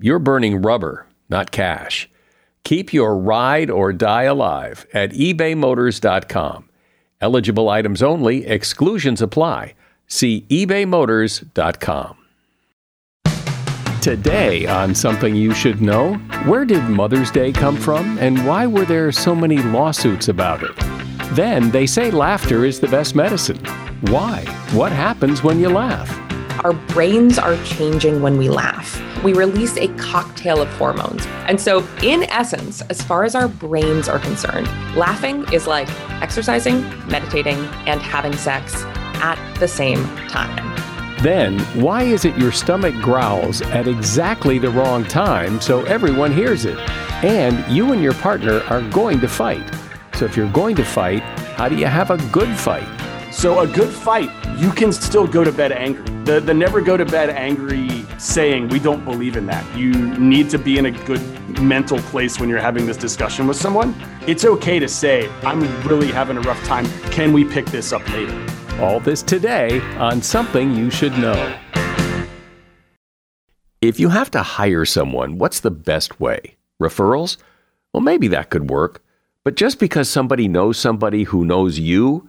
you're burning rubber, not cash. Keep your ride or die alive at ebaymotors.com. Eligible items only, exclusions apply. See ebaymotors.com. Today, on Something You Should Know, where did Mother's Day come from and why were there so many lawsuits about it? Then, they say laughter is the best medicine. Why? What happens when you laugh? Our brains are changing when we laugh. We release a cocktail of hormones. And so, in essence, as far as our brains are concerned, laughing is like exercising, meditating, and having sex at the same time. Then, why is it your stomach growls at exactly the wrong time so everyone hears it? And you and your partner are going to fight. So, if you're going to fight, how do you have a good fight? So, a good fight, you can still go to bed angry. The, the never go to bed angry saying, we don't believe in that. You need to be in a good mental place when you're having this discussion with someone. It's okay to say, I'm really having a rough time. Can we pick this up later? All this today on Something You Should Know. If you have to hire someone, what's the best way? Referrals? Well, maybe that could work. But just because somebody knows somebody who knows you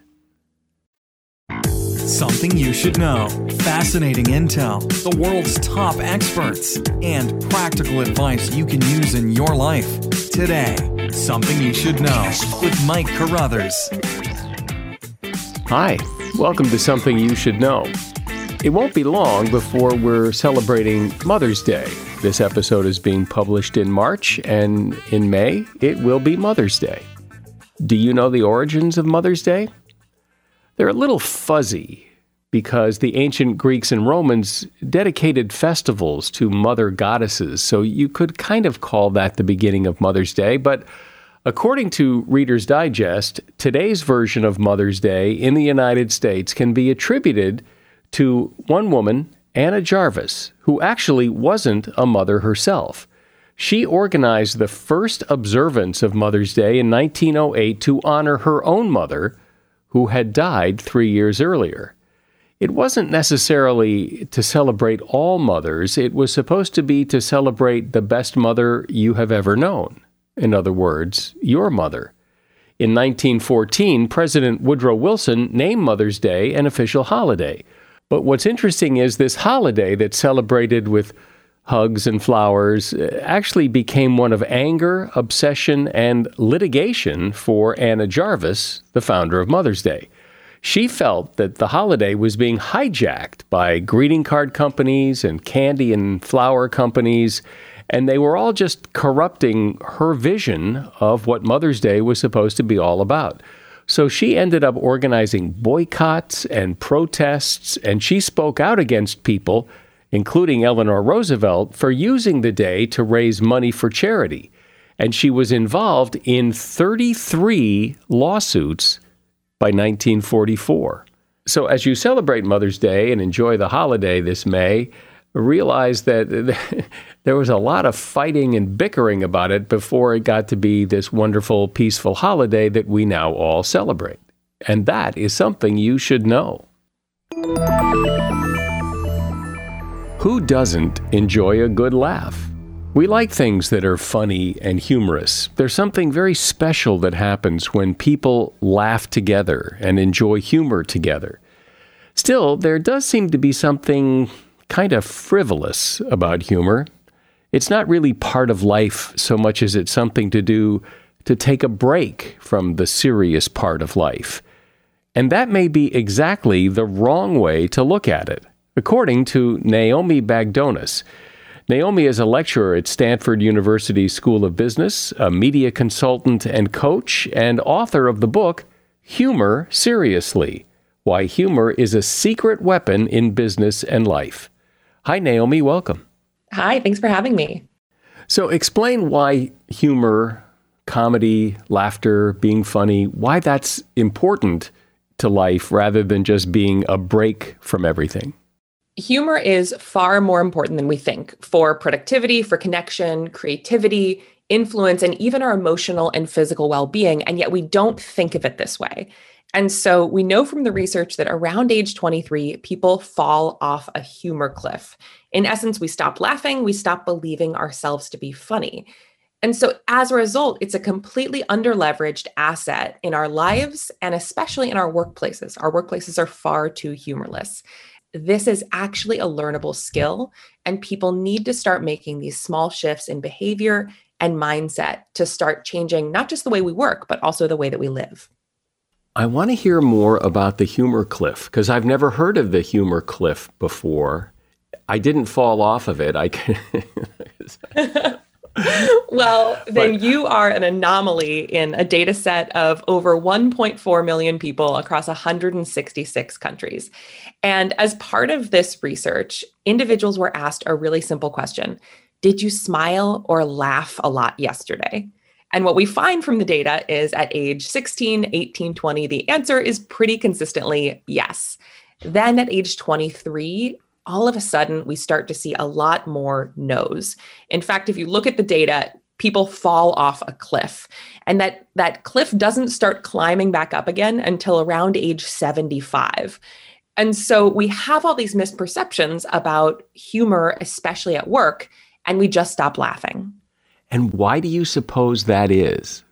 Something you should know. Fascinating intel, the world's top experts, and practical advice you can use in your life. Today, Something You Should Know with Mike Carruthers. Hi, welcome to Something You Should Know. It won't be long before we're celebrating Mother's Day. This episode is being published in March, and in May, it will be Mother's Day. Do you know the origins of Mother's Day? They're a little fuzzy because the ancient Greeks and Romans dedicated festivals to mother goddesses, so you could kind of call that the beginning of Mother's Day, but According to Reader's Digest, today's version of Mother's Day in the United States can be attributed to one woman, Anna Jarvis, who actually wasn't a mother herself. She organized the first observance of Mother's Day in 1908 to honor her own mother, who had died three years earlier. It wasn't necessarily to celebrate all mothers, it was supposed to be to celebrate the best mother you have ever known in other words, your mother. In 1914, President Woodrow Wilson named Mother's Day an official holiday. But what's interesting is this holiday that's celebrated with hugs and flowers uh, actually became one of anger, obsession, and litigation for Anna Jarvis, the founder of Mother's Day. She felt that the holiday was being hijacked by greeting card companies and candy and flower companies and they were all just corrupting her vision of what Mother's Day was supposed to be all about. So she ended up organizing boycotts and protests, and she spoke out against people including Eleanor Roosevelt, for using the day to raise money for charity. And she was involved in 33 lawsuits by 1944. So, as you celebrate Mother's Day and enjoy the holiday this May, realize that there was a lot of fighting and bickering about it before it got to be this wonderful, peaceful holiday that we now all celebrate. And that is something you should know. Who doesn't enjoy a good laugh? We like things that are funny and humorous. There's something very special that happens when people laugh together and enjoy humor together. Still, there does seem to be something kind of frivolous about humor. It's not really part of life so much as it's something to do to take a break from the serious part of life. And that may be exactly the wrong way to look at it, according to Naomi Bagdonas. Naomi is a lecturer at Stanford University School of Business, a media consultant and coach, and author of the book Humor Seriously Why Humor is a Secret Weapon in Business and Life. Hi, Naomi. Welcome. Hi, thanks for having me. So, explain why humor, comedy, laughter, being funny, why that's important to life rather than just being a break from everything. Humor is far more important than we think for productivity, for connection, creativity, influence, and even our emotional and physical well being. And yet we don't think of it this way. And so we know from the research that around age 23, people fall off a humor cliff. In essence, we stop laughing, we stop believing ourselves to be funny. And so as a result, it's a completely underleveraged asset in our lives and especially in our workplaces. Our workplaces are far too humorless this is actually a learnable skill, and people need to start making these small shifts in behavior and mindset to start changing not just the way we work, but also the way that we live. I want to hear more about the humor cliff because I've never heard of the humor cliff before. I didn't fall off of it. I can. well, then but, you are an anomaly in a data set of over 1.4 million people across 166 countries. And as part of this research, individuals were asked a really simple question Did you smile or laugh a lot yesterday? And what we find from the data is at age 16, 18, 20, the answer is pretty consistently yes. Then at age 23, all of a sudden we start to see a lot more no's. In fact, if you look at the data, people fall off a cliff and that that cliff doesn't start climbing back up again until around age 75 and so we have all these misperceptions about humor especially at work and we just stop laughing. And why do you suppose that is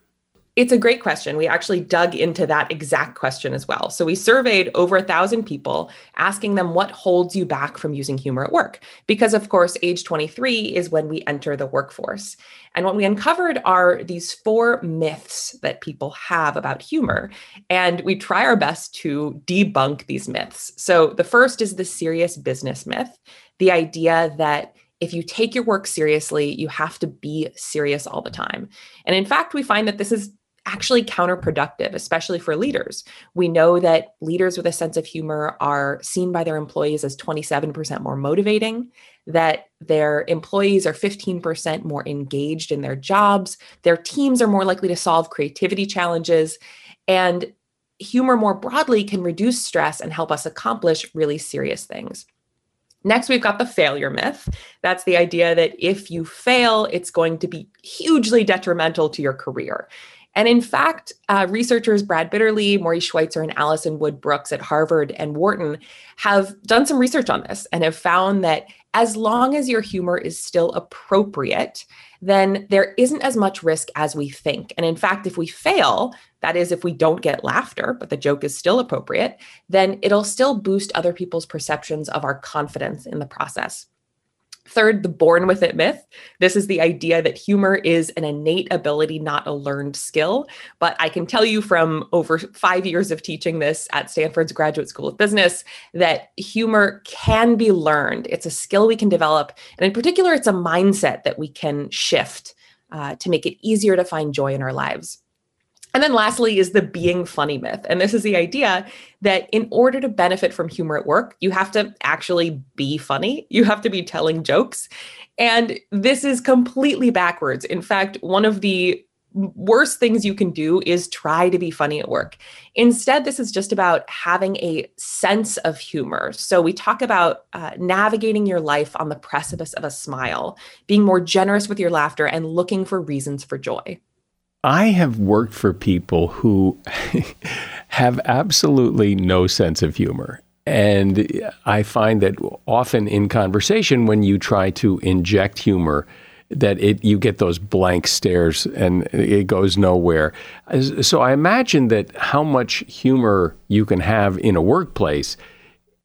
it's a great question. We actually dug into that exact question as well. So we surveyed over a thousand people, asking them what holds you back from using humor at work. Because, of course, age 23 is when we enter the workforce. And what we uncovered are these four myths that people have about humor. And we try our best to debunk these myths. So the first is the serious business myth the idea that if you take your work seriously, you have to be serious all the time. And in fact, we find that this is actually counterproductive, especially for leaders. We know that leaders with a sense of humor are seen by their employees as 27% more motivating, that their employees are 15% more engaged in their jobs, their teams are more likely to solve creativity challenges, and humor more broadly can reduce stress and help us accomplish really serious things. Next, we've got the failure myth. That's the idea that if you fail, it's going to be hugely detrimental to your career. And in fact, uh, researchers Brad Bitterly, Morrie Schweitzer, and Alison Wood Brooks at Harvard and Wharton have done some research on this and have found that as long as your humor is still appropriate, then there isn't as much risk as we think. And in fact, if we fail, that is, if we don't get laughter, but the joke is still appropriate, then it'll still boost other people's perceptions of our confidence in the process. Third, the born with it myth. This is the idea that humor is an innate ability, not a learned skill. But I can tell you from over five years of teaching this at Stanford's Graduate School of Business that humor can be learned. It's a skill we can develop. And in particular, it's a mindset that we can shift uh, to make it easier to find joy in our lives. And then lastly is the being funny myth. And this is the idea that in order to benefit from humor at work, you have to actually be funny. You have to be telling jokes. And this is completely backwards. In fact, one of the worst things you can do is try to be funny at work. Instead, this is just about having a sense of humor. So, we talk about uh, navigating your life on the precipice of a smile, being more generous with your laughter, and looking for reasons for joy. I have worked for people who have absolutely no sense of humor. And I find that often in conversation, when you try to inject humor, that it you get those blank stares and it goes nowhere. So I imagine that how much humor you can have in a workplace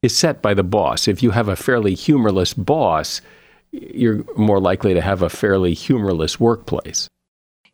is set by the boss. If you have a fairly humorless boss, you're more likely to have a fairly humorless workplace.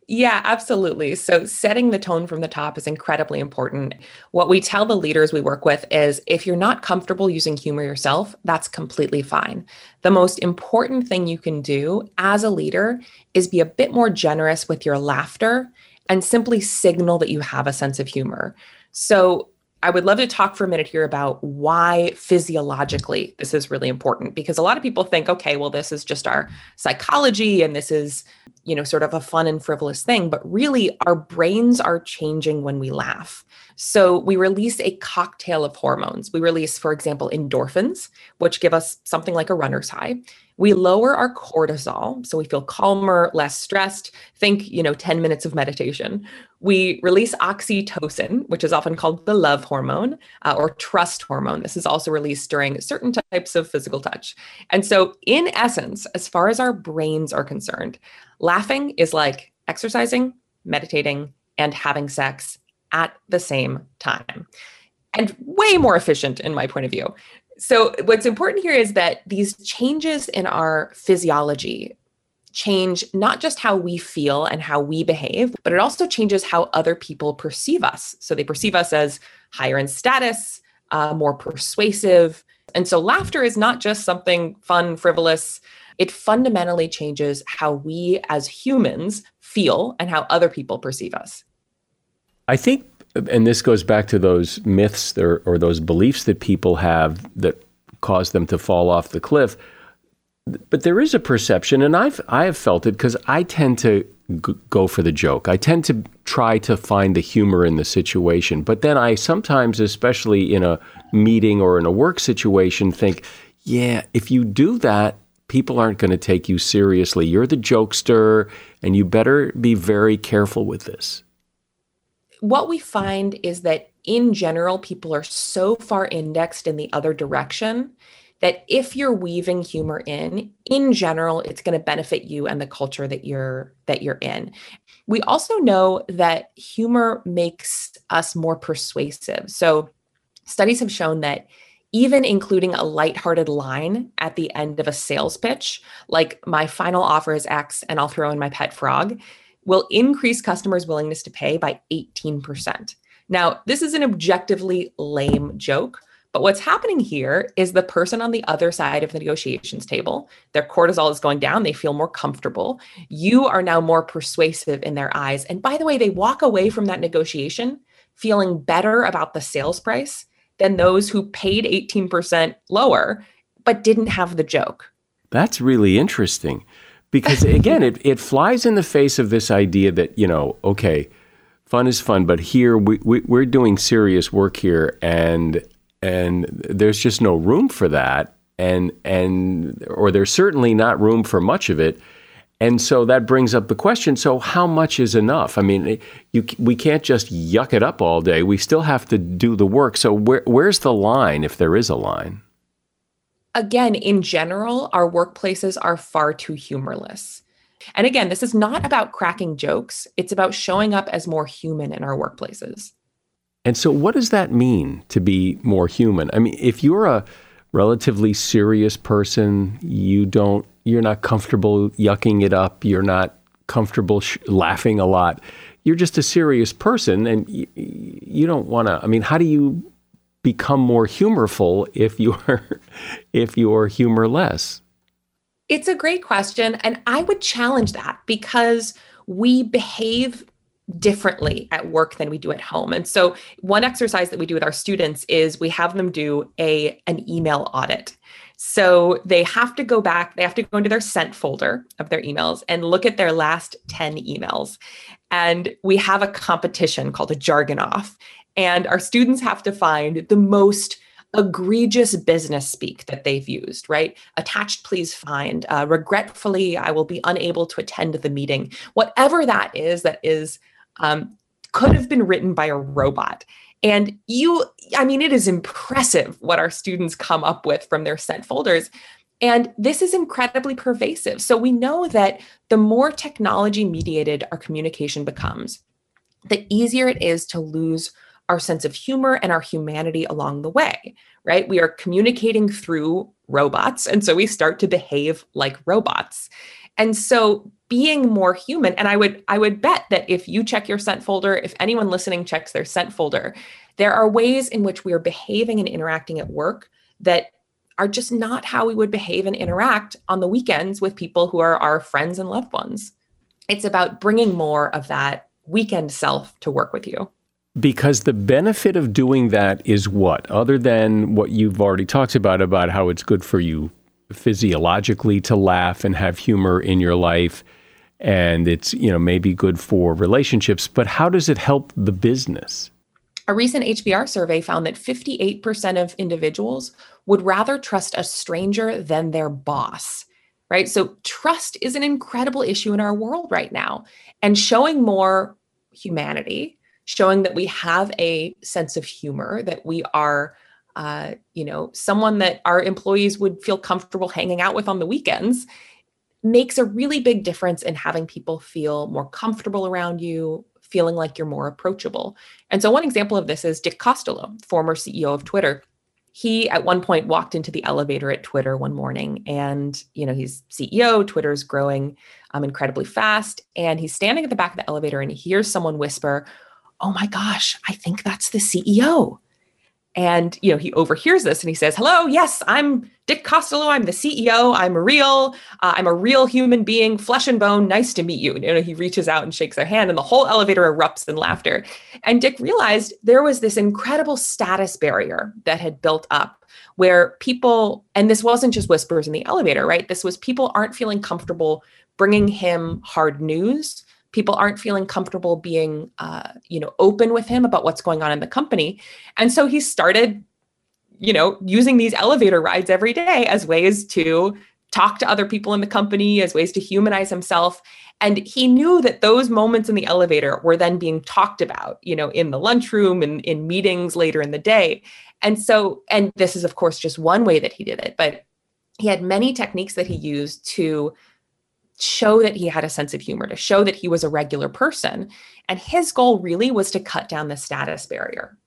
Yeah, absolutely. So, setting the tone from the top is incredibly important. What we tell the leaders we work with is if you're not comfortable using humor yourself, that's completely fine. The most important thing you can do as a leader is be a bit more generous with your laughter and simply signal that you have a sense of humor. So, I would love to talk for a minute here about why physiologically this is really important because a lot of people think, okay, well, this is just our psychology and this is, you know, sort of a fun and frivolous thing. But really, our brains are changing when we laugh. So we release a cocktail of hormones. We release, for example, endorphins, which give us something like a runner's high. We lower our cortisol, so we feel calmer, less stressed. Think, you know, 10 minutes of meditation. We release oxytocin, which is often called the love hormone uh, or trust hormone. This is also released during certain types of physical touch. And so, in essence, as far as our brains are concerned, laughing is like exercising, meditating, and having sex at the same time and way more efficient in my point of view. So, what's important here is that these changes in our physiology change not just how we feel and how we behave, but it also changes how other people perceive us. So, they perceive us as higher in status, uh, more persuasive. And so, laughter is not just something fun, frivolous. It fundamentally changes how we as humans feel and how other people perceive us. I think and this goes back to those myths or, or those beliefs that people have that cause them to fall off the cliff. But there is a perception, and I've I have felt it because I tend to g- go for the joke. I tend to try to find the humor in the situation. But then I sometimes, especially in a meeting or in a work situation, think, yeah, if you do that, people aren't going to take you seriously. You're the jokester, and you better be very careful with this what we find is that in general, people are so far indexed in the other direction that if you're weaving humor in, in general, it's going to benefit you and the culture that you're that you're in. We also know that humor makes us more persuasive. So studies have shown that even including a lighthearted line at the end of a sales pitch, like my final offer is X and I'll throw in my pet frog, will increase customers' willingness to pay by 18%. Now, this is an objectively lame joke, but what's happening here is the person on the other side of the negotiations table, their cortisol is going down, they feel more comfortable. You are now more persuasive in their eyes. And by the way, they walk away from that negotiation feeling better about the sales price than those who paid 18% lower but didn't have the joke. That's really interesting because again, it, it flies in the face of this idea that, you know, okay, fun is fun, but here we, we, we're doing serious work here and and there's just no room for that and and or there's certainly not room for much of it. And so that brings up the question so how much is enough? I mean you we can't just yuck it up all day. We still have to do the work. So where, where's the line if there is a line again, in general, our workplaces are far too humorless. And again, this is not about cracking jokes, it's about showing up as more human in our workplaces. And so, what does that mean to be more human? I mean, if you're a relatively serious person, you don't, you're not comfortable yucking it up, you're not comfortable sh- laughing a lot, you're just a serious person and y- you don't want to, I mean, how do you become more humorful if you're if you're humorless? It's a great question and I would challenge that because we behave differently at work than we do at home. And so one exercise that we do with our students is we have them do a an email audit. So they have to go back, they have to go into their sent folder of their emails and look at their last 10 emails. And we have a competition called a jargon off. And our students have to find the most egregious business speak that they've used, right? Attached, please find. Uh, regretfully, I will be unable to attend the meeting. Whatever that is, that is um, could have been written by a robot. And you, I mean, it is impressive what our students come up with from their sent folders. And this is incredibly pervasive. So we know that the more technology mediated our communication becomes, the easier it is to lose our sense of humor and our humanity along the way, right? We are communicating through robots. And so we start to behave like robots. And so being more human, and I would I would bet that if you check your sent folder, if anyone listening checks their sent folder, there are ways in which we are behaving and interacting at work that are just not how we would behave and interact on the weekends with people who are our friends and loved ones. It's about bringing more of that weekend self to work with you. Because the benefit of doing that is what? Other than what you've already talked about, about how it's good for you physiologically to laugh and have humor in your life. And it's, you know, maybe good for relationships, but how does it help the business? A recent HBR survey found that 58% of individuals would rather trust a stranger than their boss, right? So, trust is an incredible issue in our world right now. And showing more humanity, showing that we have a sense of humor, that we are, uh, you know, someone that our employees would feel comfortable hanging out with on the weekends makes a really big difference in having people feel more comfortable around you, feeling like you're more approachable. And so, one example of this is Dick Costolo, former CEO of Twitter. He at one point walked into the elevator at Twitter one morning, and you know he's CEO. Twitter's growing um, incredibly fast, and he's standing at the back of the elevator, and he hears someone whisper, "Oh my gosh, I think that's the CEO." And you know, he overhears this and he says, "Hello, yes, I'm Dick Costolo. I'm the CEO. I'm real. Uh, I'm a real human being, flesh and bone. Nice to meet you." And, you know, he reaches out and shakes their hand, and the whole elevator erupts in laughter. And Dick realized there was this incredible status barrier that had built up, where people, and this wasn't just whispers in the elevator, right? This was people aren't feeling comfortable bringing him hard news people aren't feeling comfortable being uh, you know open with him about what's going on in the company. And so he started you know using these elevator rides every day as ways to talk to other people in the company as ways to humanize himself. And he knew that those moments in the elevator were then being talked about you know in the lunchroom and in meetings later in the day. And so and this is of course just one way that he did it but he had many techniques that he used to show that he had a sense of humor, to show that he was a regular person. And his goal really was to cut down the status barrier.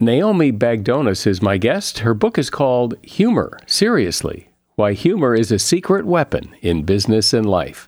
Naomi Bagdonas is my guest. Her book is called Humor Seriously Why Humor is a Secret Weapon in Business and Life.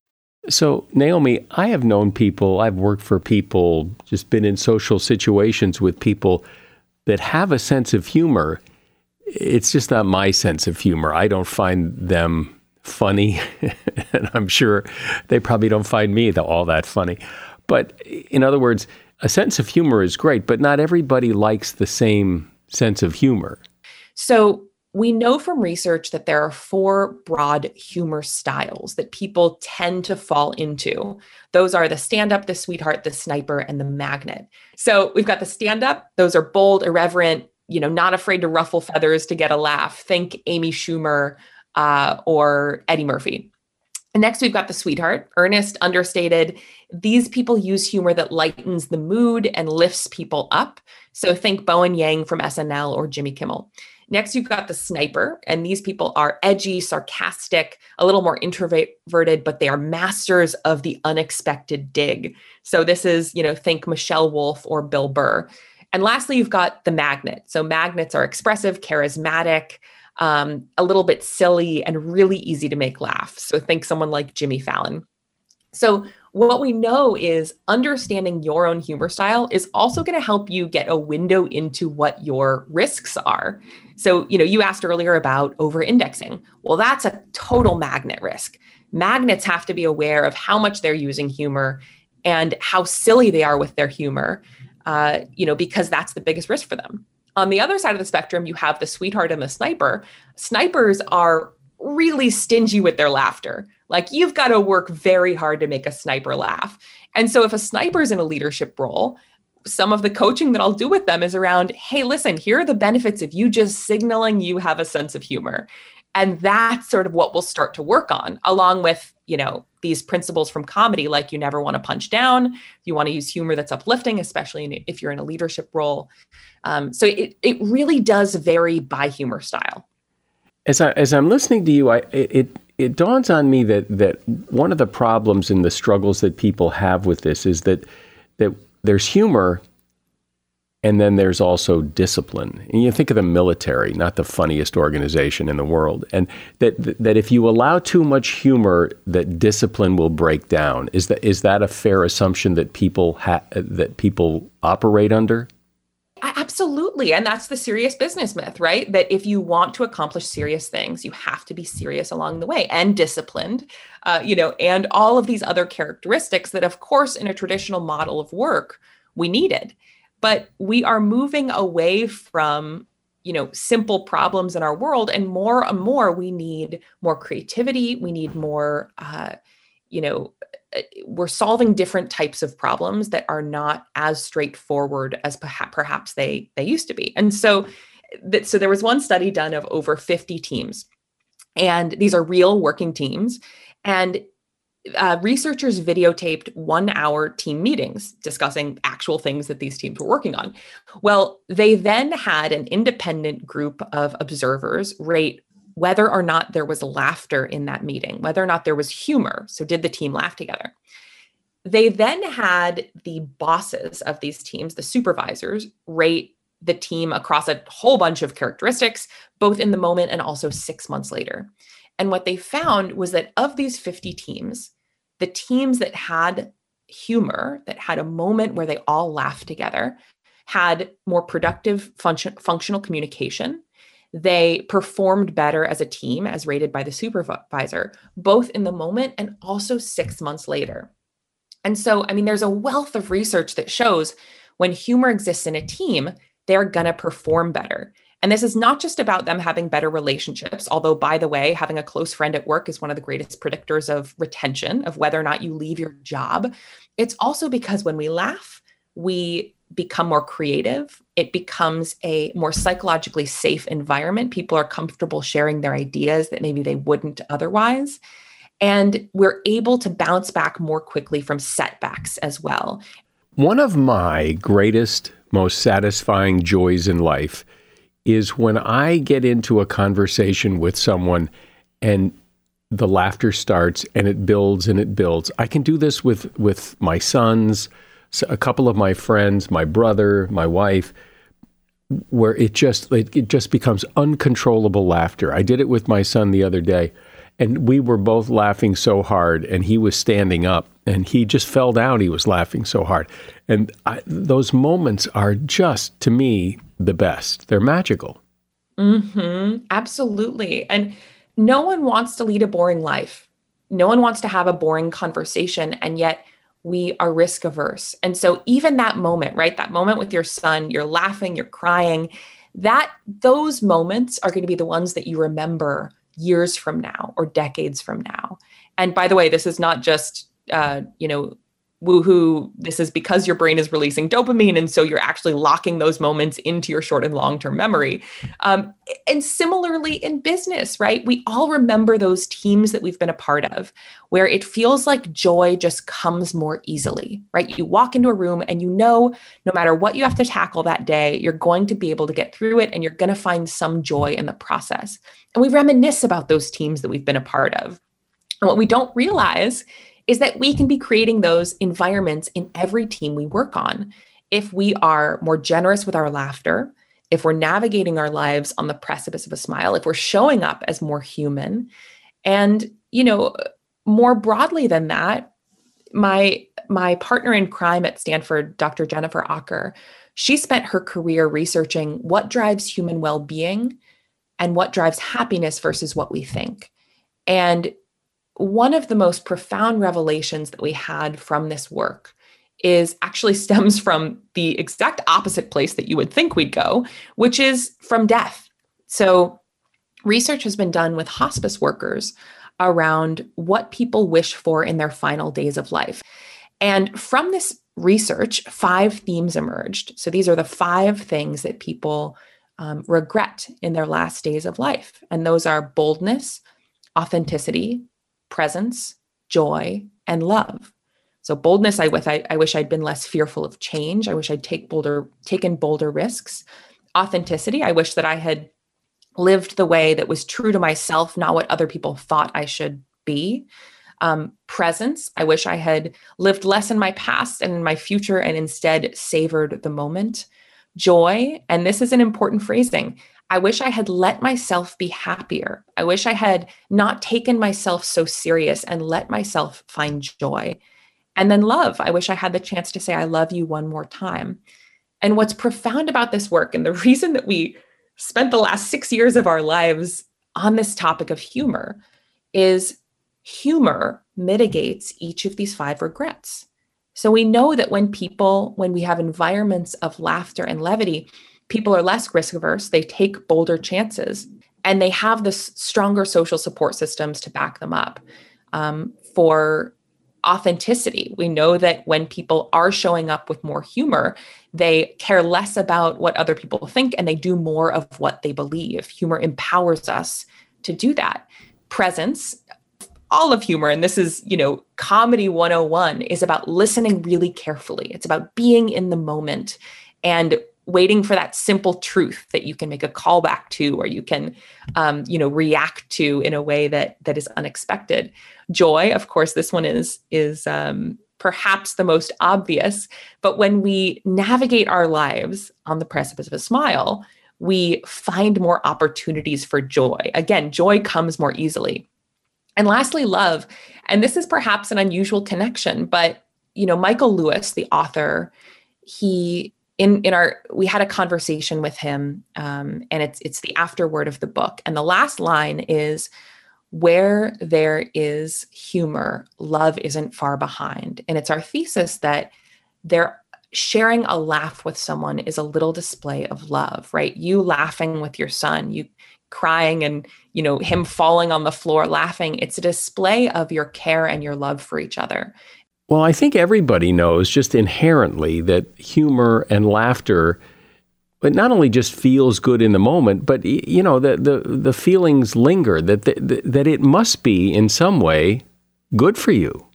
So, Naomi, I have known people, I've worked for people, just been in social situations with people that have a sense of humor. It's just not my sense of humor. I don't find them funny, and I'm sure they probably don't find me all that funny. But in other words, a sense of humor is great, but not everybody likes the same sense of humor. So, we know from research that there are four broad humor styles that people tend to fall into. Those are the stand up, the sweetheart, the sniper, and the magnet. So we've got the stand up, those are bold, irreverent, you know, not afraid to ruffle feathers to get a laugh. Think Amy Schumer uh, or Eddie Murphy. And next, we've got the sweetheart, earnest, understated. These people use humor that lightens the mood and lifts people up. So think Bowen Yang from SNL or Jimmy Kimmel. Next, you've got the sniper, and these people are edgy, sarcastic, a little more introverted, but they are masters of the unexpected dig. So this is, you know, think Michelle Wolf or Bill Burr. And lastly, you've got the magnet. So magnets are expressive, charismatic, um, a little bit silly, and really easy to make laugh. So think someone like Jimmy Fallon. So what we know is understanding your own humor style is also going to help you get a window into what your risks are. So, you know, you asked earlier about over indexing. Well, that's a total magnet risk. Magnets have to be aware of how much they're using humor and how silly they are with their humor, uh, you know, because that's the biggest risk for them. On the other side of the spectrum, you have the sweetheart and the sniper. Snipers are really stingy with their laughter. Like you've got to work very hard to make a sniper laugh. And so if a sniper's in a leadership role, some of the coaching that I'll do with them is around, hey, listen, here are the benefits of you just signaling you have a sense of humor. And that's sort of what we'll start to work on, along with, you know, these principles from comedy, like you never want to punch down. You want to use humor that's uplifting, especially if you're in a leadership role. Um, so it, it really does vary by humor style as I as I'm listening to you, I it it dawns on me that that one of the problems and the struggles that people have with this is that that there's humor and then there's also discipline. And you think of the military, not the funniest organization in the world, and that that if you allow too much humor, that discipline will break down. Is that is that a fair assumption that people ha- that people operate under? Absolutely. And that's the serious business myth, right? That if you want to accomplish serious things, you have to be serious along the way and disciplined, uh, you know, and all of these other characteristics that, of course, in a traditional model of work, we needed. But we are moving away from, you know, simple problems in our world. And more and more, we need more creativity. We need more, uh, you know, we're solving different types of problems that are not as straightforward as perhaps perhaps they they used to be. And so that so there was one study done of over 50 teams. And these are real working teams and uh, researchers videotaped one hour team meetings discussing actual things that these teams were working on. Well, they then had an independent group of observers rate whether or not there was laughter in that meeting, whether or not there was humor. So, did the team laugh together? They then had the bosses of these teams, the supervisors, rate the team across a whole bunch of characteristics, both in the moment and also six months later. And what they found was that of these 50 teams, the teams that had humor, that had a moment where they all laughed together, had more productive function, functional communication they performed better as a team, as rated by the supervisor, both in the moment and also six months later. And so, I mean, there's a wealth of research that shows when humor exists in a team, they're going to perform better. And this is not just about them having better relationships, although, by the way, having a close friend at work is one of the greatest predictors of retention, of whether or not you leave your job. It's also because when we laugh, we become more creative. It becomes a more psychologically safe environment. People are comfortable sharing their ideas that maybe they wouldn't otherwise. And we're able to bounce back more quickly from setbacks as well. One of my greatest, most satisfying joys in life is when I get into a conversation with someone and the laughter starts and it builds and it builds. I can do this with with my sons, a couple of my friends, my brother, my wife, where it just it, it just becomes uncontrollable laughter. I did it with my son the other day, and we were both laughing so hard, and he was standing up, and he just fell down. He was laughing so hard, and I, those moments are just to me the best. They're magical. Hmm. Absolutely. And no one wants to lead a boring life. No one wants to have a boring conversation, and yet we are risk averse. And so, even that moment, right? That moment with your son, you're laughing, you're crying, that those moments are going to be the ones that you remember years from now or decades from now. And by the way, this is not just uh, you know woohoo, this is because your brain is releasing dopamine. And so you're actually locking those moments into your short and long term memory. Um, and similarly in business, right? We all remember those teams that we've been a part of where it feels like joy just comes more easily, right? You walk into a room and you know no matter what you have to tackle that day, you're going to be able to get through it and you're going to find some joy in the process. And we reminisce about those teams that we've been a part of. And what we don't realize is that we can be creating those environments in every team we work on. If we are more generous with our laughter, if we're navigating our lives on the precipice of a smile, if we're showing up as more human, and you know, more broadly than that, my my partner in crime at Stanford, Dr. Jennifer Aaker, she spent her career researching what drives human well-being and what drives happiness versus what we think. And one of the most profound revelations that we had from this work is actually stems from the exact opposite place that you would think we'd go, which is from death. So, research has been done with hospice workers around what people wish for in their final days of life. And from this research, five themes emerged. So, these are the five things that people um, regret in their last days of life. And those are boldness, authenticity, presence, joy, and love. So boldness, I with I, I wish I'd been less fearful of change. I wish I'd take bolder, taken bolder risks. Authenticity, I wish that I had lived the way that was true to myself, not what other people thought I should be. Um, presence, I wish I had lived less in my past and in my future and instead savored the moment. Joy, and this is an important phrasing. I wish I had let myself be happier. I wish I had not taken myself so serious and let myself find joy. And then love. I wish I had the chance to say, I love you one more time. And what's profound about this work, and the reason that we spent the last six years of our lives on this topic of humor, is humor mitigates each of these five regrets. So we know that when people, when we have environments of laughter and levity, people are less risk averse, they take bolder chances, and they have the stronger social support systems to back them up. Um, for authenticity, we know that when people are showing up with more humor, they care less about what other people think and they do more of what they believe. Humor empowers us to do that. Presence, all of humor and this is you know comedy 101 is about listening really carefully it's about being in the moment and waiting for that simple truth that you can make a callback to or you can um, you know react to in a way that that is unexpected. Joy of course this one is is um, perhaps the most obvious but when we navigate our lives on the precipice of a smile we find more opportunities for joy. Again joy comes more easily. And lastly love. And this is perhaps an unusual connection but you know michael lewis the author he in in our we had a conversation with him um, and it's it's the afterword of the book. And the last line is where there is humor love isn't far behind. And it's our thesis that there sharing a laugh with someone is a little display of love right? You laughing with your son you crying and you know him falling on the floor laughing it's a display of your care and your love for each other well, I think everybody knows just inherently that humor and laughter it not only just feels good in the moment, but you know the the, the feelings linger that the, that it must be in some way good for you.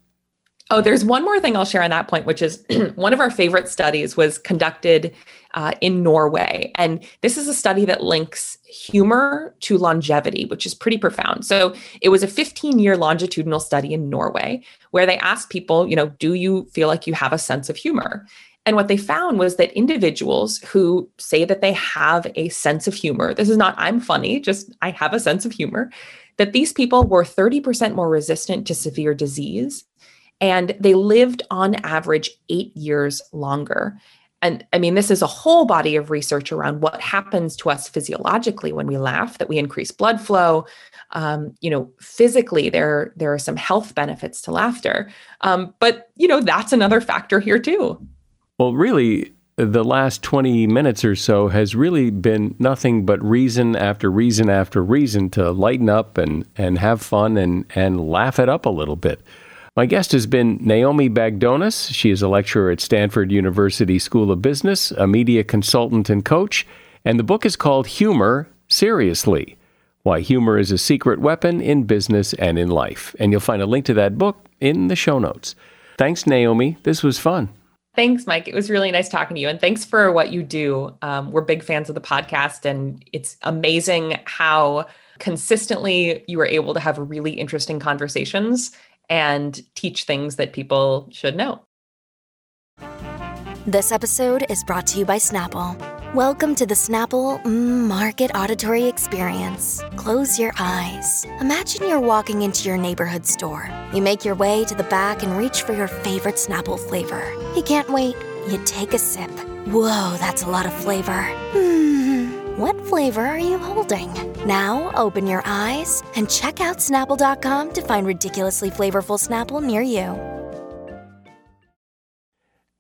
Oh, there's one more thing I'll share on that point, which is one of our favorite studies was conducted uh, in Norway. And this is a study that links humor to longevity, which is pretty profound. So it was a 15 year longitudinal study in Norway where they asked people, you know, do you feel like you have a sense of humor? And what they found was that individuals who say that they have a sense of humor, this is not I'm funny, just I have a sense of humor, that these people were 30% more resistant to severe disease and they lived on average eight years longer. And I mean, this is a whole body of research around what happens to us physiologically when we laugh, that we increase blood flow. Um, you know, physically, there, there are some health benefits to laughter. Um, but, you know, that's another factor here too. Well, really, the last 20 minutes or so has really been nothing but reason after reason after reason to lighten up and, and have fun and, and laugh it up a little bit. My guest has been Naomi Bagdonas. She is a lecturer at Stanford University School of Business, a media consultant and coach, and the book is called Humor Seriously Why Humor is a Secret Weapon in Business and in Life. And you'll find a link to that book in the show notes. Thanks, Naomi. This was fun. Thanks, Mike. It was really nice talking to you. And thanks for what you do. Um, we're big fans of the podcast, and it's amazing how consistently you are able to have really interesting conversations and teach things that people should know. This episode is brought to you by Snapple. Welcome to the Snapple Market Auditory Experience. Close your eyes. Imagine you're walking into your neighborhood store. You make your way to the back and reach for your favorite Snapple flavor. You can't wait. You take a sip. Whoa, that's a lot of flavor. Hmm, what flavor are you holding? Now open your eyes and check out Snapple.com to find ridiculously flavorful Snapple near you.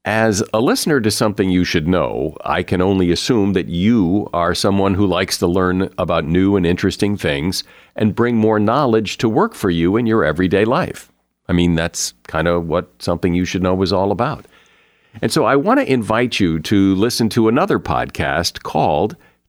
As a listener to something you should know, I can only assume that you are someone who likes to learn about new and interesting things and bring more knowledge to work for you in your everyday life. I mean, that's kind of what something you should know is all about. And so I want to invite you to listen to another podcast called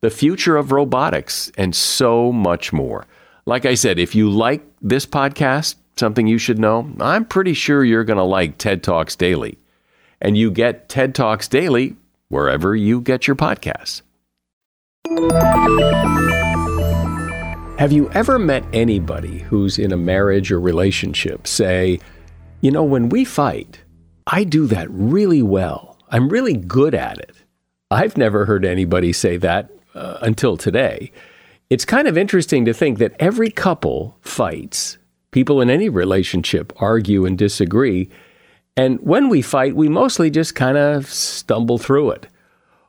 the future of robotics, and so much more. Like I said, if you like this podcast, something you should know? I'm pretty sure you're going to like TED Talks Daily. And you get TED Talks Daily wherever you get your podcasts. Have you ever met anybody who's in a marriage or relationship say, you know, when we fight, I do that really well. I'm really good at it. I've never heard anybody say that uh, until today. It's kind of interesting to think that every couple fights People in any relationship argue and disagree. And when we fight, we mostly just kind of stumble through it.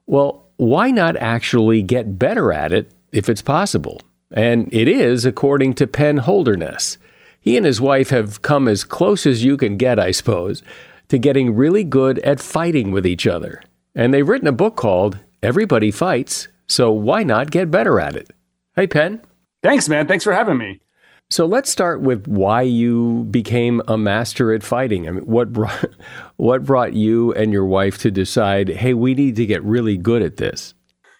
Well, why not actually get better at it if it's possible? And it is, according to Penn Holderness. He and his wife have come as close as you can get, I suppose, to getting really good at fighting with each other. And they've written a book called Everybody Fights, so why not get better at it? Hey, Penn. Thanks, man. Thanks for having me. So let's start with why you became a master at fighting. I mean, what brought, what brought you and your wife to decide, hey, we need to get really good at this?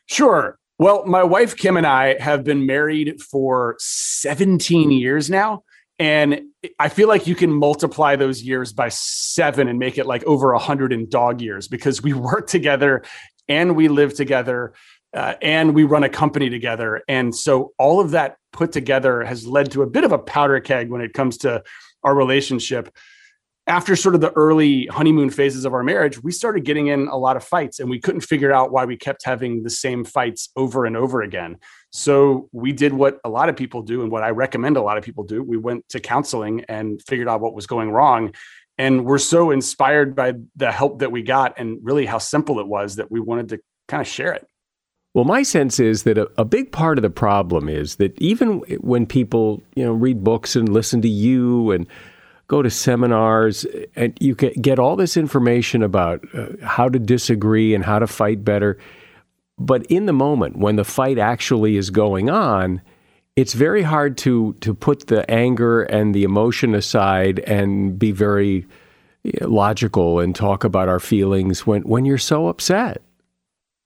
Sure. Well, my wife Kim and I have been married for 17 years now. And I feel like you can multiply those years by seven and make it like over 100 in dog years because we work together and we live together uh, and we run a company together. And so all of that put together has led to a bit of a powder keg when it comes to our relationship. After sort of the early honeymoon phases of our marriage, we started getting in a lot of fights and we couldn't figure out why we kept having the same fights over and over again. So we did what a lot of people do and what I recommend a lot of people do. We went to counseling and figured out what was going wrong. And we're so inspired by the help that we got and really how simple it was that we wanted to kind of share it. Well, my sense is that a, a, big part of the problem is that even when people, you know, read books and listen to you and go to seminars, and you get all this information about uh, how to disagree and how to fight better, but in the moment when the fight actually is going on, it's very hard to to put the anger and the emotion aside and be very logical and talk about our feelings when when you're so upset.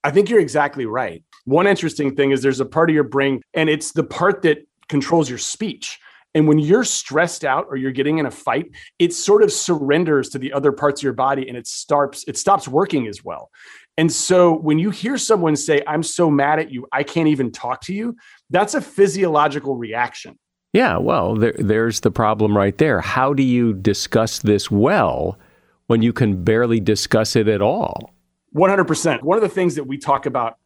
I think you're exactly right. One interesting thing is there's a part of your brain, and it's the part that controls your speech. And when you're stressed out or you're getting in a fight, it sort of surrenders to the other parts of your body and it stops it stops working as well. And so when you hear someone say I'm so mad at you, I can't even talk to you, that's a physiological reaction. Yeah, well, there, there's the problem right there. How do you discuss this well when you can barely discuss it at all? 100%. One of the things that we talk about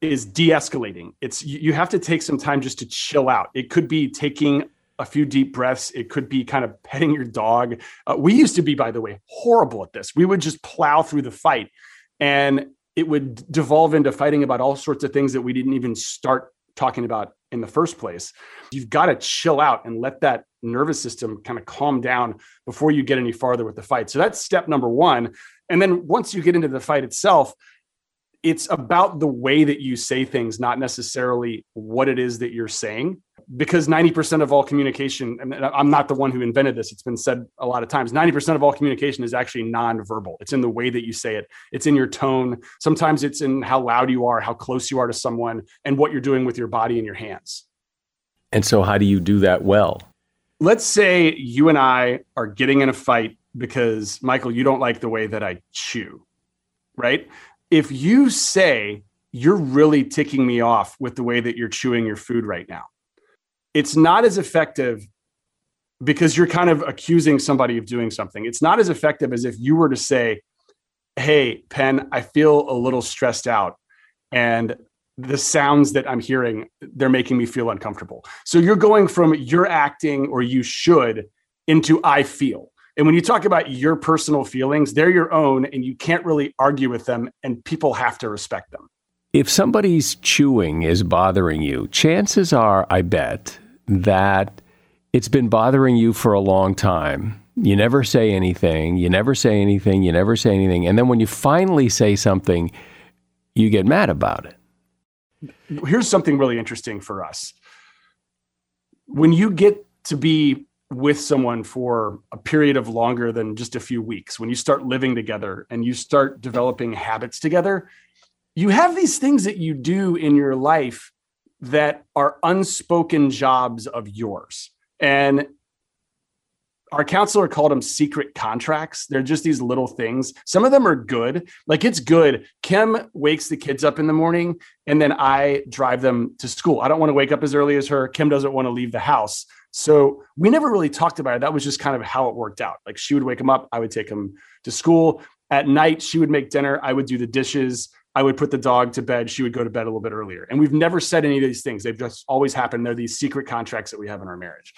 is de-escalating. It's you have to take some time just to chill out. It could be taking a few deep breaths. It could be kind of petting your dog. Uh, we used to be, by the way, horrible at this. We would just plow through the fight, and it would devolve into fighting about all sorts of things that we didn't even start talking about in the first place. You've got to chill out and let that nervous system kind of calm down before you get any farther with the fight. So that's step number one. And then once you get into the fight itself, it's about the way that you say things, not necessarily what it is that you're saying. Because 90% of all communication, and I'm not the one who invented this, it's been said a lot of times 90% of all communication is actually nonverbal. It's in the way that you say it, it's in your tone. Sometimes it's in how loud you are, how close you are to someone, and what you're doing with your body and your hands. And so, how do you do that well? Let's say you and I are getting in a fight because, Michael, you don't like the way that I chew, right? if you say you're really ticking me off with the way that you're chewing your food right now, it's not as effective because you're kind of accusing somebody of doing something. It's not as effective as if you were to say, Hey, Penn, I feel a little stressed out. And the sounds that I'm hearing, they're making me feel uncomfortable. So you're going from you're acting or you should into I feel. And when you talk about your personal feelings, they're your own and you can't really argue with them, and people have to respect them. If somebody's chewing is bothering you, chances are, I bet, that it's been bothering you for a long time. You never say anything, you never say anything, you never say anything. And then when you finally say something, you get mad about it. Here's something really interesting for us. When you get to be with someone for a period of longer than just a few weeks, when you start living together and you start developing habits together, you have these things that you do in your life that are unspoken jobs of yours. And our counselor called them secret contracts. They're just these little things. Some of them are good. Like it's good. Kim wakes the kids up in the morning and then I drive them to school. I don't want to wake up as early as her. Kim doesn't want to leave the house. So we never really talked about it. That was just kind of how it worked out. Like she would wake him up, I would take him to school. At night, she would make dinner, I would do the dishes, I would put the dog to bed, she would go to bed a little bit earlier. And we've never said any of these things. They've just always happened. They're these secret contracts that we have in our marriage.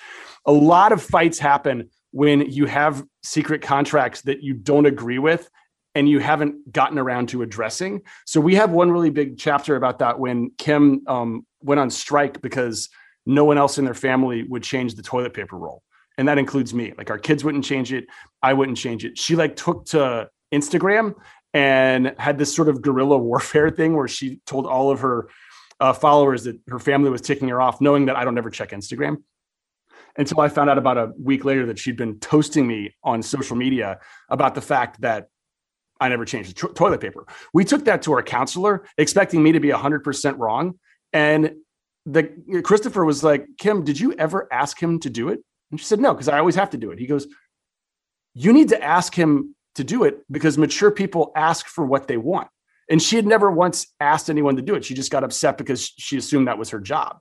A lot of fights happen when you have secret contracts that you don't agree with and you haven't gotten around to addressing. So we have one really big chapter about that when Kim um, went on strike because no one else in their family would change the toilet paper roll. And that includes me. Like our kids wouldn't change it. I wouldn't change it. She like took to Instagram and had this sort of guerrilla warfare thing where she told all of her uh, followers that her family was ticking her off, knowing that I don't ever check Instagram. Until I found out about a week later that she'd been toasting me on social media about the fact that I never changed the toilet paper. We took that to our counselor, expecting me to be 100% wrong. And the Christopher was like, Kim, did you ever ask him to do it? And she said, No, because I always have to do it. He goes, You need to ask him to do it because mature people ask for what they want. And she had never once asked anyone to do it. She just got upset because she assumed that was her job.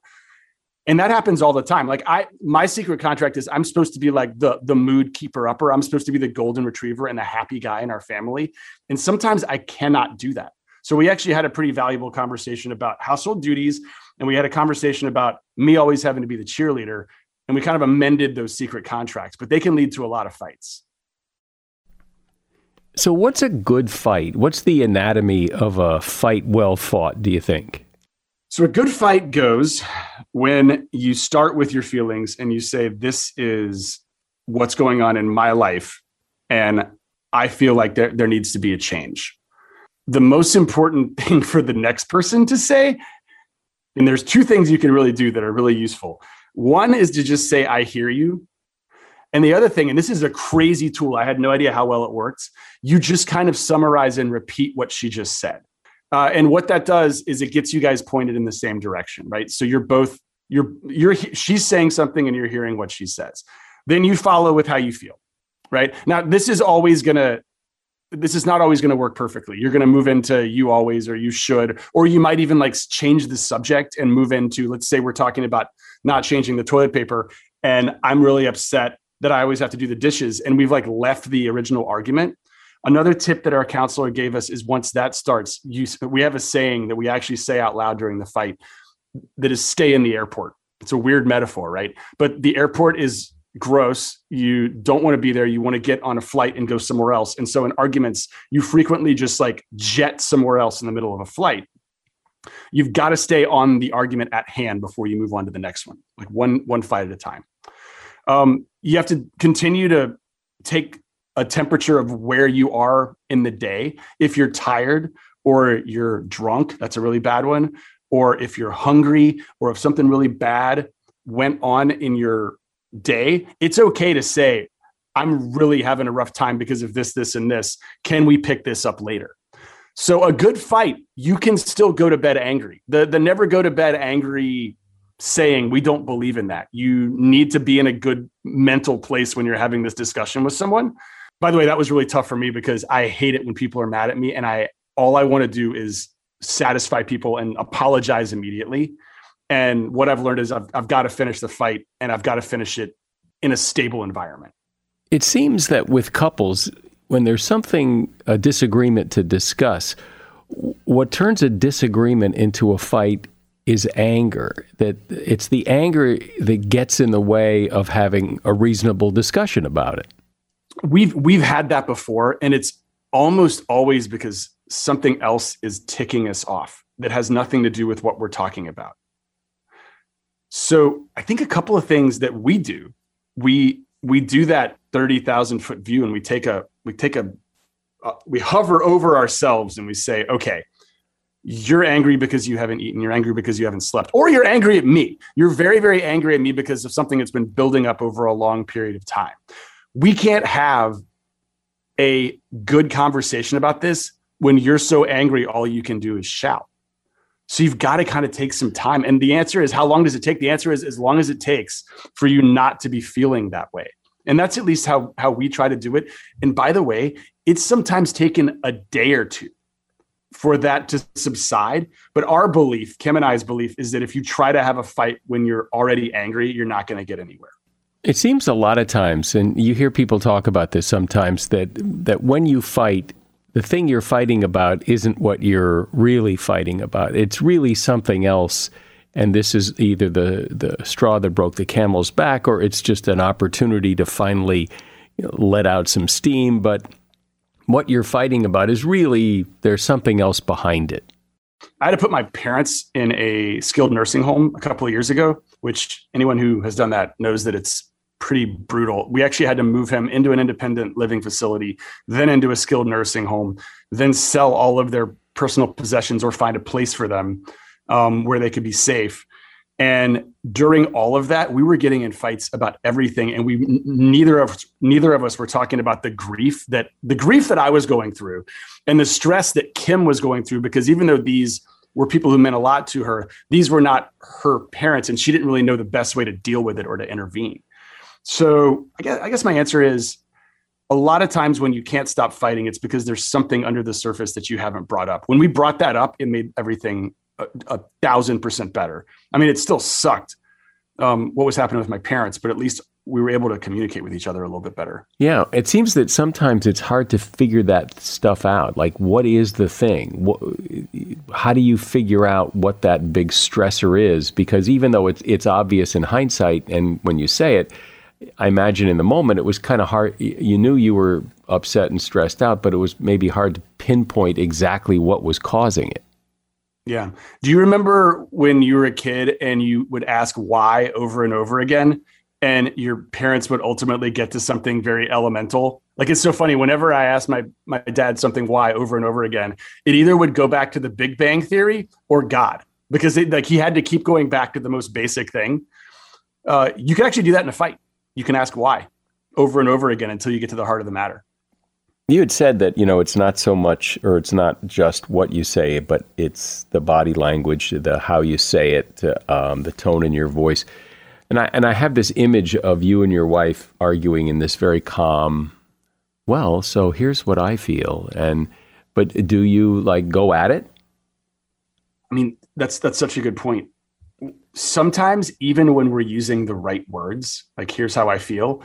And that happens all the time. Like I my secret contract is I'm supposed to be like the the mood keeper upper. I'm supposed to be the golden retriever and the happy guy in our family. And sometimes I cannot do that. So we actually had a pretty valuable conversation about household duties and we had a conversation about me always having to be the cheerleader and we kind of amended those secret contracts but they can lead to a lot of fights so what's a good fight what's the anatomy of a fight well fought do you think so a good fight goes when you start with your feelings and you say this is what's going on in my life and i feel like there, there needs to be a change the most important thing for the next person to say and there's two things you can really do that are really useful. One is to just say, I hear you. And the other thing, and this is a crazy tool, I had no idea how well it works. You just kind of summarize and repeat what she just said. Uh, and what that does is it gets you guys pointed in the same direction, right? So you're both you're you're she's saying something and you're hearing what she says. Then you follow with how you feel, right? Now this is always to this is not always going to work perfectly. You're going to move into you always or you should, or you might even like change the subject and move into, let's say we're talking about not changing the toilet paper. And I'm really upset that I always have to do the dishes. And we've like left the original argument. Another tip that our counselor gave us is once that starts, you, we have a saying that we actually say out loud during the fight that is stay in the airport. It's a weird metaphor, right? But the airport is gross. You don't want to be there. You want to get on a flight and go somewhere else. And so in arguments, you frequently just like jet somewhere else in the middle of a flight. You've got to stay on the argument at hand before you move on to the next one, like one one fight at a time. Um, you have to continue to take a temperature of where you are in the day. If you're tired or you're drunk, that's a really bad one. Or if you're hungry or if something really bad went on in your day, it's okay to say, I'm really having a rough time because of this, this, and this. Can we pick this up later? So a good fight, you can still go to bed angry. The the never go to bed angry saying we don't believe in that. You need to be in a good mental place when you're having this discussion with someone. By the way, that was really tough for me because I hate it when people are mad at me and I all I want to do is satisfy people and apologize immediately. And what I've learned is I've, I've got to finish the fight and I've got to finish it in a stable environment. It seems that with couples, when there's something, a disagreement to discuss, what turns a disagreement into a fight is anger. That it's the anger that gets in the way of having a reasonable discussion about it. We've we've had that before, and it's almost always because something else is ticking us off that has nothing to do with what we're talking about. So I think a couple of things that we do, we we do that 30,000 foot view and we take a we take a uh, we hover over ourselves and we say, okay, you're angry because you haven't eaten, you're angry because you haven't slept, or you're angry at me. You're very, very angry at me because of something that's been building up over a long period of time. We can't have a good conversation about this when you're so angry, all you can do is shout. So you've got to kind of take some time. And the answer is how long does it take? The answer is as long as it takes for you not to be feeling that way. And that's at least how, how we try to do it. And by the way, it's sometimes taken a day or two for that to subside. But our belief, Kim and I's belief, is that if you try to have a fight when you're already angry, you're not going to get anywhere. It seems a lot of times, and you hear people talk about this sometimes, that that when you fight, the thing you're fighting about isn't what you're really fighting about. It's really something else. And this is either the, the straw that broke the camel's back or it's just an opportunity to finally you know, let out some steam. But what you're fighting about is really there's something else behind it. I had to put my parents in a skilled nursing home a couple of years ago, which anyone who has done that knows that it's pretty brutal. We actually had to move him into an independent living facility, then into a skilled nursing home, then sell all of their personal possessions or find a place for them um, where they could be safe. And during all of that, we were getting in fights about everything, and we neither of neither of us were talking about the grief that the grief that I was going through, and the stress that Kim was going through. Because even though these were people who meant a lot to her, these were not her parents, and she didn't really know the best way to deal with it or to intervene. So I guess, I guess my answer is a lot of times when you can't stop fighting, it's because there's something under the surface that you haven't brought up. When we brought that up, it made everything a, a thousand percent better. I mean, it still sucked um, what was happening with my parents, but at least we were able to communicate with each other a little bit better. Yeah, it seems that sometimes it's hard to figure that stuff out. Like, what is the thing? What, how do you figure out what that big stressor is? Because even though it's it's obvious in hindsight, and when you say it, I imagine in the moment it was kind of hard. You knew you were upset and stressed out, but it was maybe hard to pinpoint exactly what was causing it. Yeah. Do you remember when you were a kid and you would ask why over and over again? And your parents would ultimately get to something very elemental. Like it's so funny. Whenever I asked my my dad something why over and over again, it either would go back to the Big Bang Theory or God, because it, like he had to keep going back to the most basic thing. Uh, you can actually do that in a fight you can ask why over and over again until you get to the heart of the matter. You had said that, you know, it's not so much or it's not just what you say, but it's the body language, the how you say it, um, the tone in your voice. And I and I have this image of you and your wife arguing in this very calm, well, so here's what I feel. And but do you like go at it? I mean, that's that's such a good point sometimes even when we're using the right words, like here's how I feel,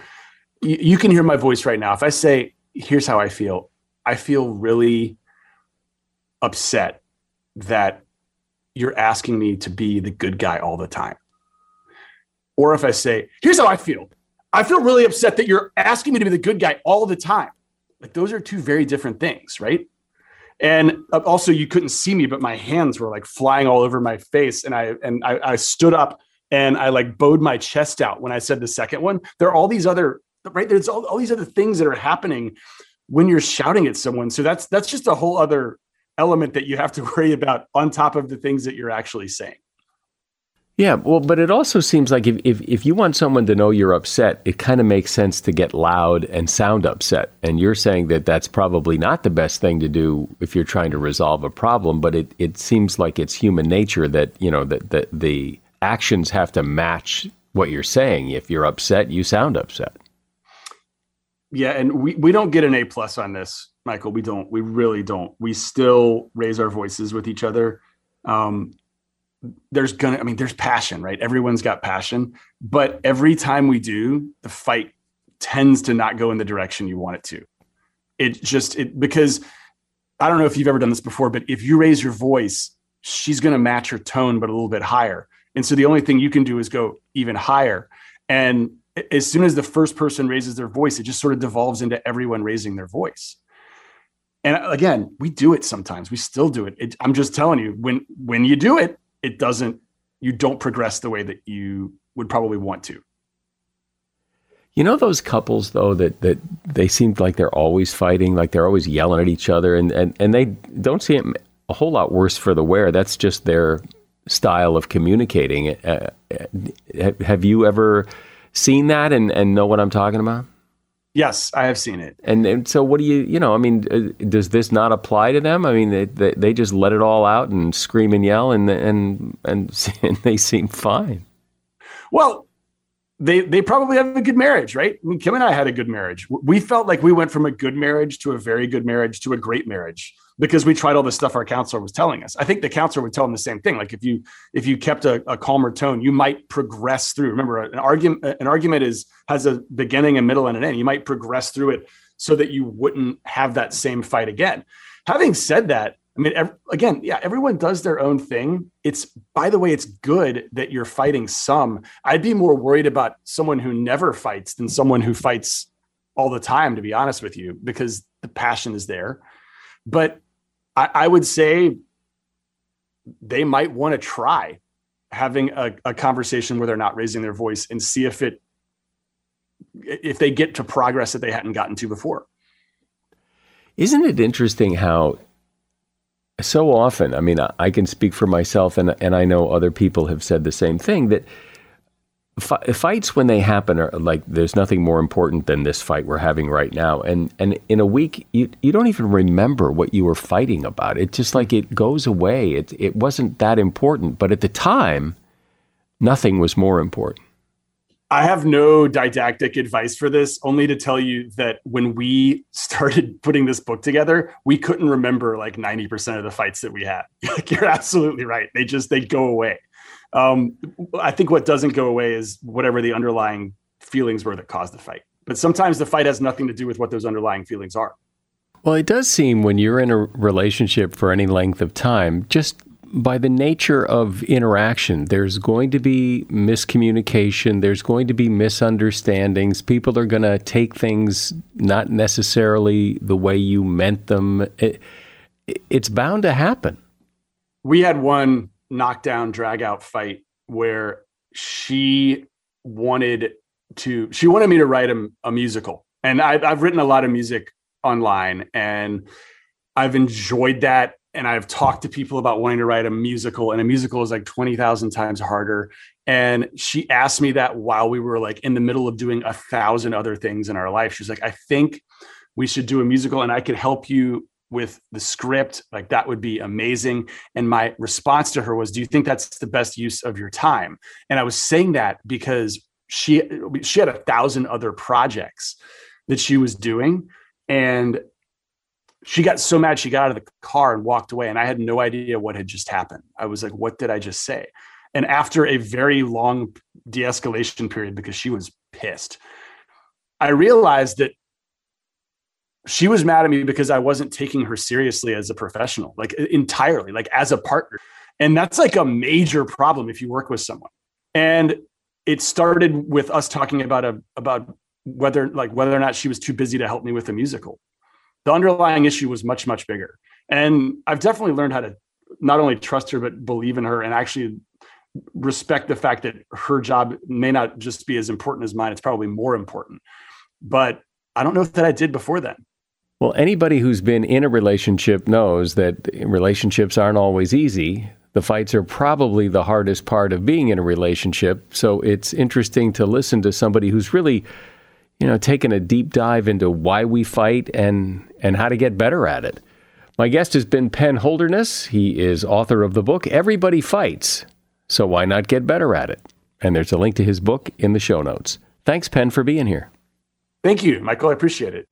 you, you can hear my voice right now. If I say, here's how I feel, I feel really upset that you're asking me to be the good guy all the time. Or if I say, here's how I feel. I feel really upset that you're asking me to be the good guy all the time. Like those are two very different things, right? And uh, also you couldn't see me, but my hands were like flying all over my face. And I and I, I stood up and I like bowed my chest out when I said the second one. There are all these other right. There's all, all these other things that are happening when you're shouting at someone. So that's that's just a whole other element that you have to worry about on top of the things that you're actually saying. Yeah, well, but it also seems like if, if, if you want someone to know you're upset, it kind of makes sense to get loud and sound upset. And you're saying that that's probably not the best thing to do if you're trying to resolve a problem, but it, it seems like it's human nature that, you know, that, that the actions have to match what you're saying. If you're upset, you sound upset. Yeah, and we, we don't get an A plus on this, Michael. We don't. We really don't. We still raise our voices with each other. Um, there's gonna i mean there's passion right everyone's got passion but every time we do the fight tends to not go in the direction you want it to it just it because i don't know if you've ever done this before but if you raise your voice she's to match her tone but a little bit higher and so the only thing you can do is go even higher and as soon as the first person raises their voice it just sort of devolves into everyone raising their voice and again we do it sometimes we still do it. it i'm just telling you when when you do it it doesn't you don't progress the way that you would probably want to. You know those couples though that that they seem like they're always fighting, like they're always yelling at each other, and and, and they don't seem a whole lot worse for the wear. That's just their style of communicating. Uh, uh have you ever seen that and and know what I'm talking about? Yes, I have seen it. And, and so, what do you, you know, I mean, uh, does this not apply to them? I mean, they, they, they just let it all out and scream and yell, and and and, and they seem fine. Well, they they probably have a good marriage, right? I mean, Kim and I had a good marriage. We felt like we went from a good marriage to a very good marriage to a great marriage because we tried all the stuff our counselor was telling us. I think the counselor would tell them the same thing. Like if you if you kept a, a calmer tone, you might progress through. Remember, an argument an argument is has a beginning, a middle, and an end. You might progress through it so that you wouldn't have that same fight again. Having said that, I mean, ev- again, yeah, everyone does their own thing. It's, by the way, it's good that you're fighting some. I'd be more worried about someone who never fights than someone who fights all the time, to be honest with you, because the passion is there. But I, I would say they might want to try having a, a conversation where they're not raising their voice and see if it if they get to progress that they hadn't gotten to before. Isn't it interesting how so often, I mean, I can speak for myself and and I know other people have said the same thing that fights when they happen are like there's nothing more important than this fight we're having right now and and in a week you you don't even remember what you were fighting about it just like it goes away it it wasn't that important but at the time nothing was more important I have no didactic advice for this, only to tell you that when we started putting this book together, we couldn't remember like 90% of the fights that we had. like you're absolutely right. They just they go away. Um, I think what doesn't go away is whatever the underlying feelings were that caused the fight. But sometimes the fight has nothing to do with what those underlying feelings are. Well, it does seem when you're in a relationship for any length of time, just by the nature of interaction, there's going to be miscommunication, there's going to be misunderstandings. People are going to take things not necessarily the way you meant them. It, it's bound to happen. We had one knockdown drag out fight where she wanted to she wanted me to write a, a musical. And I, i've written a lot of music online and i've enjoyed that. And i've talked to people about wanting to write a musical and a musical is like 20000 times harder. And she asked me that while we were like in the middle of doing a thousand other things in our life. She's like i think we should do a musical and i could help you with the script. Like that would be amazing. And my response to her was do you think that's the best use of your time? And i was saying that because she she had a thousand other projects that she was doing and she got so mad she got out of the car and walked away and i had no idea what had just happened. I was like what did i just say? And after a very long de-escalation period because she was pissed i realized that she was mad at me because I wasn't taking her seriously as a professional, like entirely, like as a partner. And that's like a major problem if you work with someone. And it started with us talking about a about whether like whether or not she was too busy to help me with a musical. The underlying issue was much much bigger. And I've definitely learned how to not only trust her but believe in her and actually respect the fact that her job may not just be as important as mine it's probably more important but i don't know that i did before then well anybody who's been in a relationship knows that relationships aren't always easy the fights are probably the hardest part of being in a relationship so it's interesting to listen to somebody who's really you know taken a deep dive into why we fight and and how to get better at it my guest has been Penn Holderness. He is author of the book Everybody Fights, so why not get better at it? And there's a link to his book in the show notes. Thanks, Penn, for being here. Thank you, Michael. I appreciate it.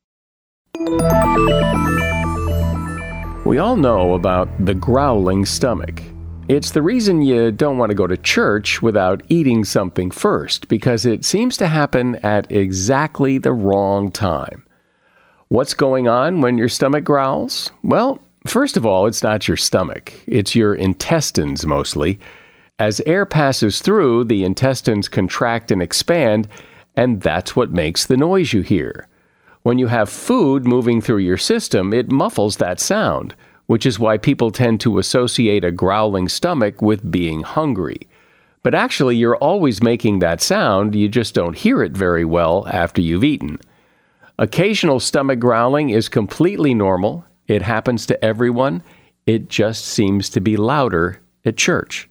We all know about the growling stomach. It's the reason you don't want to go to church without eating something first, because it seems to happen at exactly the wrong time. What's going on when your stomach growls? Well, first of all, it's not your stomach, it's your intestines mostly. As air passes through, the intestines contract and expand, and that's what makes the noise you hear. When you have food moving through your system, it muffles that sound, which is why people tend to associate a growling stomach with being hungry. But actually, you're always making that sound, you just don't hear it very well after you've eaten. Occasional stomach growling is completely normal. It happens to everyone. It just seems to be louder at church.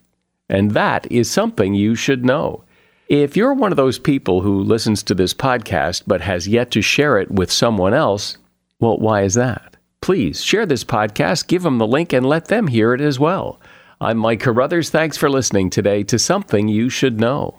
And that is something you should know. If you're one of those people who listens to this podcast but has yet to share it with someone else, well, why is that? Please share this podcast, give them the link, and let them hear it as well. I'm Mike Carruthers. Thanks for listening today to Something You Should Know.